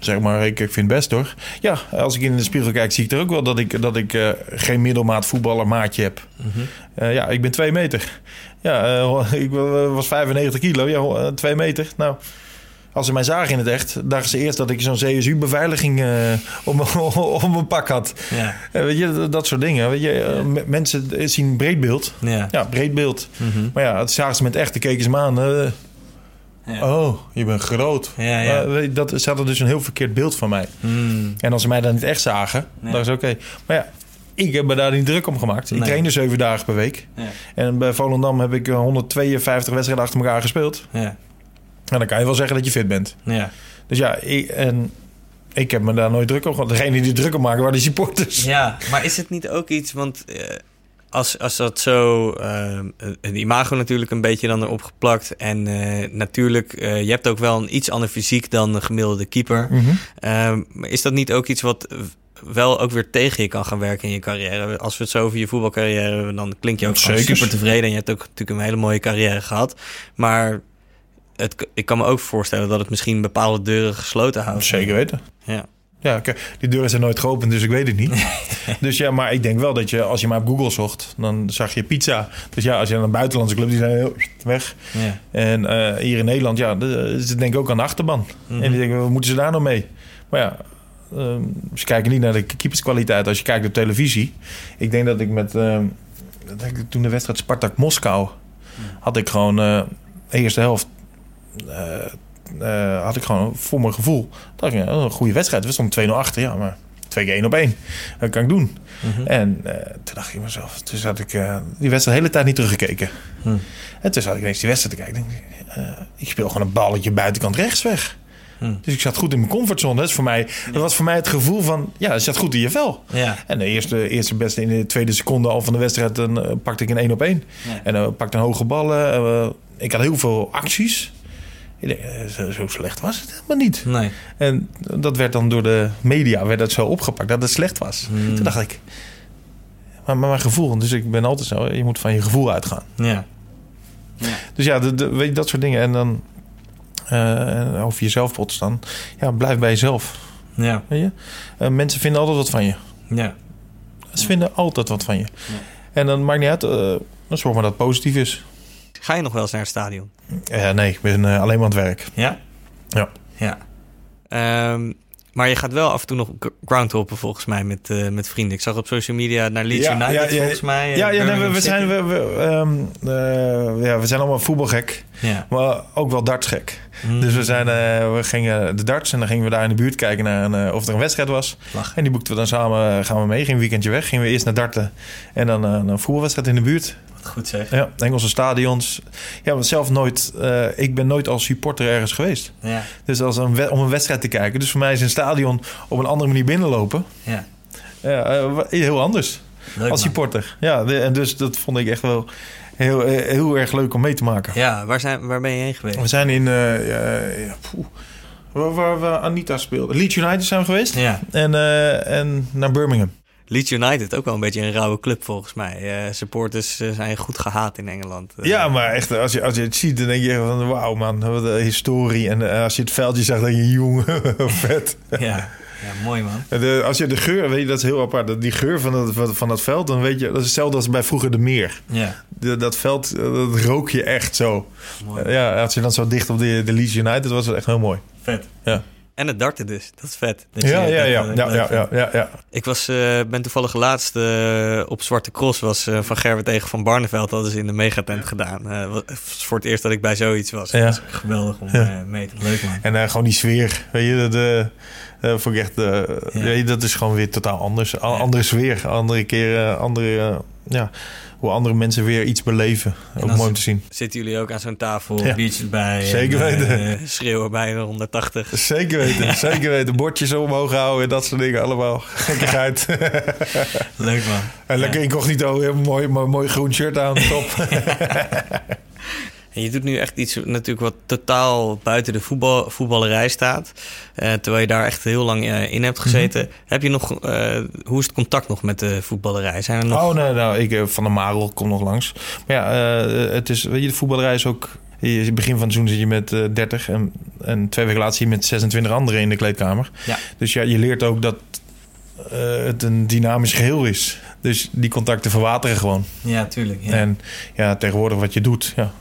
[SPEAKER 1] zeg maar, ik, ik vind het best hoor. Ja, als ik in de spiegel kijk, zie ik er ook wel dat ik, dat ik uh, geen middelmaat voetballer maatje heb. Mm -hmm. Uh, ja, ik ben twee meter. Ja, uh, ik was 95 kilo. Ja, twee meter. Nou, als ze mij zagen in het echt, dachten ze eerst dat ik zo'n CSU-beveiliging uh, om, om mijn pak had. Ja. Uh, weet je, dat soort dingen. Weet je, uh, mensen zien breed beeld. Ja, ja breed beeld. Mm -hmm. Maar ja, het zagen ze met echte, keken ze me aan. Ja. Oh, je bent groot. Ja, ja. dat, ze hadden dus een heel verkeerd beeld van mij. Mm. En als ze mij dan niet echt zagen, dan ze oké. Maar ja, ik heb me daar niet druk om gemaakt. Ik nee. trainde zeven dagen per week. Ja. En bij Volendam heb ik 152 wedstrijden achter elkaar gespeeld. Ja. En dan kan je wel zeggen dat je fit bent. Ja. Dus ja, ik, en ik heb me daar nooit druk om gehad. Degene die druk om maken waren de supporters.
[SPEAKER 3] Ja, maar is het niet ook iets... Want uh, als, als dat zo... Uh, het imago natuurlijk een beetje dan erop geplakt. En uh, natuurlijk, je hebt ook wel een iets ander fysiek dan een gemiddelde keeper. Mm -hmm. is dat niet ook iets wat wel ook weer tegen je kan gaan werken in je carrière. Als we het zo over je voetbalcarrière hebben, dan klink je ook super tevreden. En je hebt ook natuurlijk een hele mooie carrière gehad. Maar het, ik kan me ook voorstellen dat het misschien bepaalde deuren gesloten houdt.
[SPEAKER 1] Zeker weten. Ja. Ja, die deuren zijn nooit geopend, dus ik weet het niet. dus ja, maar ik denk wel dat je, als je maar op Google zocht, dan zag je pizza. Dus ja, als je naar een buitenlandse club, die zijn heel weg. Ja. En uh, hier in Nederland, ja, ze denken ook aan de achterban. Mm -hmm. En die denken, wat moeten ze daar nou mee? Maar ja, uh, ze kijken niet naar de keeperskwaliteit. Als je kijkt op televisie. Ik denk dat ik met, uh, toen de wedstrijd Spartak-Moskou, had ik gewoon de eerste helft uh, had ik gewoon voor mijn gevoel. Dat ik, een goede wedstrijd. We stonden 2-0 achter, ja, maar twee keer één op één. Dat kan ik doen. En eh, toen dacht ik mezelf, toen zat ik eh, die wedstrijd de hele tijd niet teruggekeken. En toen zat ik ineens die wedstrijd te kijken. Ik, denk, eh, ik speel gewoon een balletje buitenkant rechts weg. Dus ik zat goed in mijn comfortzone. Dat, is voor mij, dat was voor mij het gevoel van, ja, je zat goed in je vel.
[SPEAKER 3] Ja.
[SPEAKER 1] En de eerste, eerste beste in de tweede seconde al van de wedstrijd, dan eh, pakte ik een één op één.
[SPEAKER 3] Ja.
[SPEAKER 1] En dan pakte een hoge ballen. eh, ik had heel veel acties. Ik denk, eh, zo, slecht was het helemaal niet.
[SPEAKER 3] Nee.
[SPEAKER 1] En dat werd dan door de media werd dat zo opgepakt dat het slecht was.
[SPEAKER 3] Hmm.
[SPEAKER 1] Toen dacht ik, maar, maar mijn gevoel, dus ik ben altijd zo, je moet van je gevoel uitgaan.
[SPEAKER 3] Ja.
[SPEAKER 1] Dus ja, de, de- weet je, dat soort dingen. En dan eh, over jezelf pot staan. Ja, blijf bij jezelf.
[SPEAKER 3] Ja.
[SPEAKER 1] Weet je? Eh, mensen vinden altijd wat van je.
[SPEAKER 3] Ja.
[SPEAKER 1] Ze vinden altijd wat van je. En dan maakt niet uit, eh, dan zorg maar dat het positief is.
[SPEAKER 3] Ga je nog wel eens naar het stadion?
[SPEAKER 1] Eh, nee, ik ben alleen maar aan het werk.
[SPEAKER 3] Ja.
[SPEAKER 1] Ja.
[SPEAKER 3] Ja. Ehm, maar je gaat wel af en toe nog g- groundhoppen volgens mij met, eh, met vrienden. Ik zag op social media naar Leeds
[SPEAKER 1] Ja,
[SPEAKER 3] United
[SPEAKER 1] ja, ja,
[SPEAKER 3] volgens mij.
[SPEAKER 1] Ja, ja nee, we, zijn, we, we, ehm, eh, ja, we zijn allemaal voetbalgek.
[SPEAKER 3] Ja.
[SPEAKER 1] Maar ook wel dartsgek.
[SPEAKER 3] Mm.
[SPEAKER 1] Dus we, zijn, eh, we gingen de darts en dan gingen we daar in de buurt kijken naar een, eh, of er een wedstrijd was. En die boekten we dan samen, gaan we mee, gingen een weekendje weg. Gingen we eerst naar darten en dan eh, een voetbalwedstrijd in de buurt.
[SPEAKER 3] Wat goed zeg.
[SPEAKER 1] Ja, Engelse stadions. Ja, want zelf nooit, ik ben nooit als supporter ergens geweest.
[SPEAKER 3] Ja.
[SPEAKER 1] Dus als een om een wedstrijd te kijken. Dus voor mij is een stadion op een andere manier binnenlopen.
[SPEAKER 3] Ja.
[SPEAKER 1] Ja, heel anders
[SPEAKER 3] Leuk,
[SPEAKER 1] als supporter. Ja, de- en dus dat vond ik echt wel heel, eh, heel erg leuk om mee te maken.
[SPEAKER 3] Ja, waar, zijn, waar ben je heen geweest?
[SPEAKER 1] We zijn in, eh, poeh. waar, waar, waar Anita speelde. Leeds United zijn we geweest.
[SPEAKER 3] Ja.
[SPEAKER 1] En, eh, en naar Birmingham.
[SPEAKER 3] Leeds United, ook wel een beetje een rauwe club volgens mij. Supporters zijn goed gehaat in Engeland.
[SPEAKER 1] Ja, maar echt, als je, als je het ziet, dan denk je van wauw man, wat een historie. En als je het veldje zag, dan denk je jongen, vet.
[SPEAKER 3] ja. Ja, mooi man.
[SPEAKER 1] En De, als je de geur, weet je, dat is heel apart. Dat- Die geur van dat, van- dat veld, dan weet je, dat is hetzelfde als bij vroeger de meer.
[SPEAKER 3] Ja,
[SPEAKER 1] De, dat veld, eh, dat rook je echt zo.
[SPEAKER 3] mooi.
[SPEAKER 1] Ja, als je dan zo dicht op de, de Leeds United was, het echt heel mooi.
[SPEAKER 3] Vet.
[SPEAKER 1] Ja,
[SPEAKER 3] En het darten dus, dat is vet. Dat
[SPEAKER 1] ja,
[SPEAKER 3] dat,
[SPEAKER 1] ja, ja, ja, ja, ja, ja, ja.
[SPEAKER 3] Ik was, eh, ben toevallig laatst eh, op Zwarte Cross. Was eh, van Gerber tegen Van Barneveld. hadden ze in de megatent gedaan. Eh, was was voor het eerst dat ik bij zoiets was.
[SPEAKER 1] Ja.
[SPEAKER 3] Dat was geweldig om
[SPEAKER 1] Ja.
[SPEAKER 3] mee te Leuk man.
[SPEAKER 1] En eh, gewoon die sfeer, weet je, dat, eh, eh, vond ik echt, eh,
[SPEAKER 3] Ja.
[SPEAKER 1] dat is gewoon weer totaal anders. Andere sfeer, andere keren, andere, eh, ja, hoe andere mensen weer iets beleven. Ook mooi om te zien.
[SPEAKER 3] Zitten jullie ook aan zo'n tafel,
[SPEAKER 1] Ja.
[SPEAKER 3] biertjes bij.
[SPEAKER 1] Zeker
[SPEAKER 3] en,
[SPEAKER 1] weten.
[SPEAKER 3] schreeuwen bij de 180.
[SPEAKER 1] Zeker weten, zeker weten. Bordjes omhoog houden en dat soort dingen allemaal. Gekkigheid.
[SPEAKER 3] Leuk man.
[SPEAKER 1] en lekker incognito, mooi, mooi, mooi groen shirt aan, top.
[SPEAKER 3] En je doet nu echt iets natuurlijk wat totaal buiten de voetbal, voetballerij staat. Eh, terwijl je daar echt heel lang eh, in hebt gezeten.
[SPEAKER 1] Mhm.
[SPEAKER 3] Heb je nog, eh, hoe is het contact nog met de voetballerij? Zijn er nog...
[SPEAKER 1] Oh nee, nou, ik, Van de Marel komt nog langs. Maar ja, eh, het is, weet je, de voetballerij is ook... je- Begin van het seizoen zit je met eh 30 en, en twee weken later zit je met 26 anderen in de kleedkamer.
[SPEAKER 3] Ja.
[SPEAKER 1] Dus ja, je leert ook dat eh, het een dynamisch geheel is. Dus die contacten verwateren gewoon.
[SPEAKER 3] Ja, tuurlijk. Ja.
[SPEAKER 1] En ja, tegenwoordig wat je doet, ja,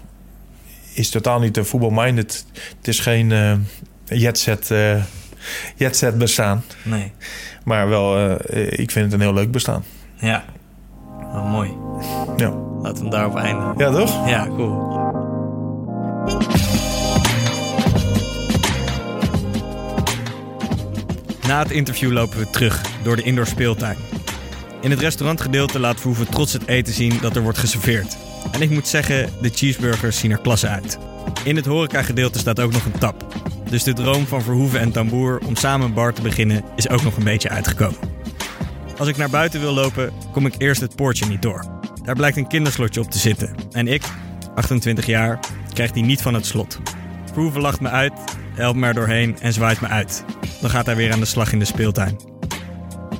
[SPEAKER 1] is totaal niet uh, voetbalminded. Het is geen eh jetset, eh jetset bestaan.
[SPEAKER 3] Nee.
[SPEAKER 1] Maar wel, eh, ik vind het een heel leuk bestaan.
[SPEAKER 3] Ja. Oh, mooi.
[SPEAKER 1] Ja,
[SPEAKER 3] Laten we hem daarop eindigen.
[SPEAKER 1] ja toch?
[SPEAKER 3] Ja, cool.
[SPEAKER 4] Na het interview lopen we terug door de indoor speeltuin. In het restaurantgedeelte laat Verhoeven trots het eten zien dat er wordt geserveerd. En ik moet zeggen, de cheeseburgers zien er klasse uit. In het horecagedeelte staat ook nog een tap. Dus de droom van Verhoeven en Tamboer om samen een bar te beginnen is ook nog een beetje uitgekomen. Als ik naar buiten wil lopen, kom ik eerst het poortje niet door. Daar blijkt een kinderslotje op te zitten. En ik, 28 jaar, krijg die niet van het slot. Verhoeven lacht me uit, helpt me er doorheen en zwaait me uit. Dan gaat hij weer aan de slag in de speeltuin.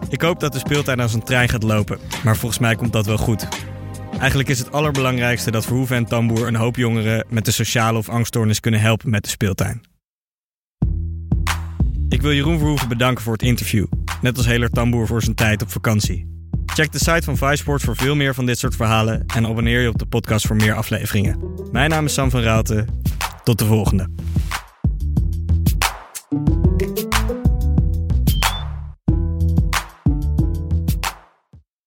[SPEAKER 4] Ik hoop dat de speeltuin als een trein gaat lopen, maar volgens mij komt dat wel goed. Eigenlijk is het allerbelangrijkste dat Verhoeven en Tamboer een hoop jongeren met een sociale of angststoornis kunnen helpen met de speeltuin. Ik wil Jeroen Verhoeven bedanken voor het interview, net als Heler Tamboer voor zijn tijd op vakantie. Check de site van Viceport voor veel meer van dit soort verhalen en abonneer je op de podcast voor meer afleveringen. Mijn naam is Sam van Raalte. Tot de volgende.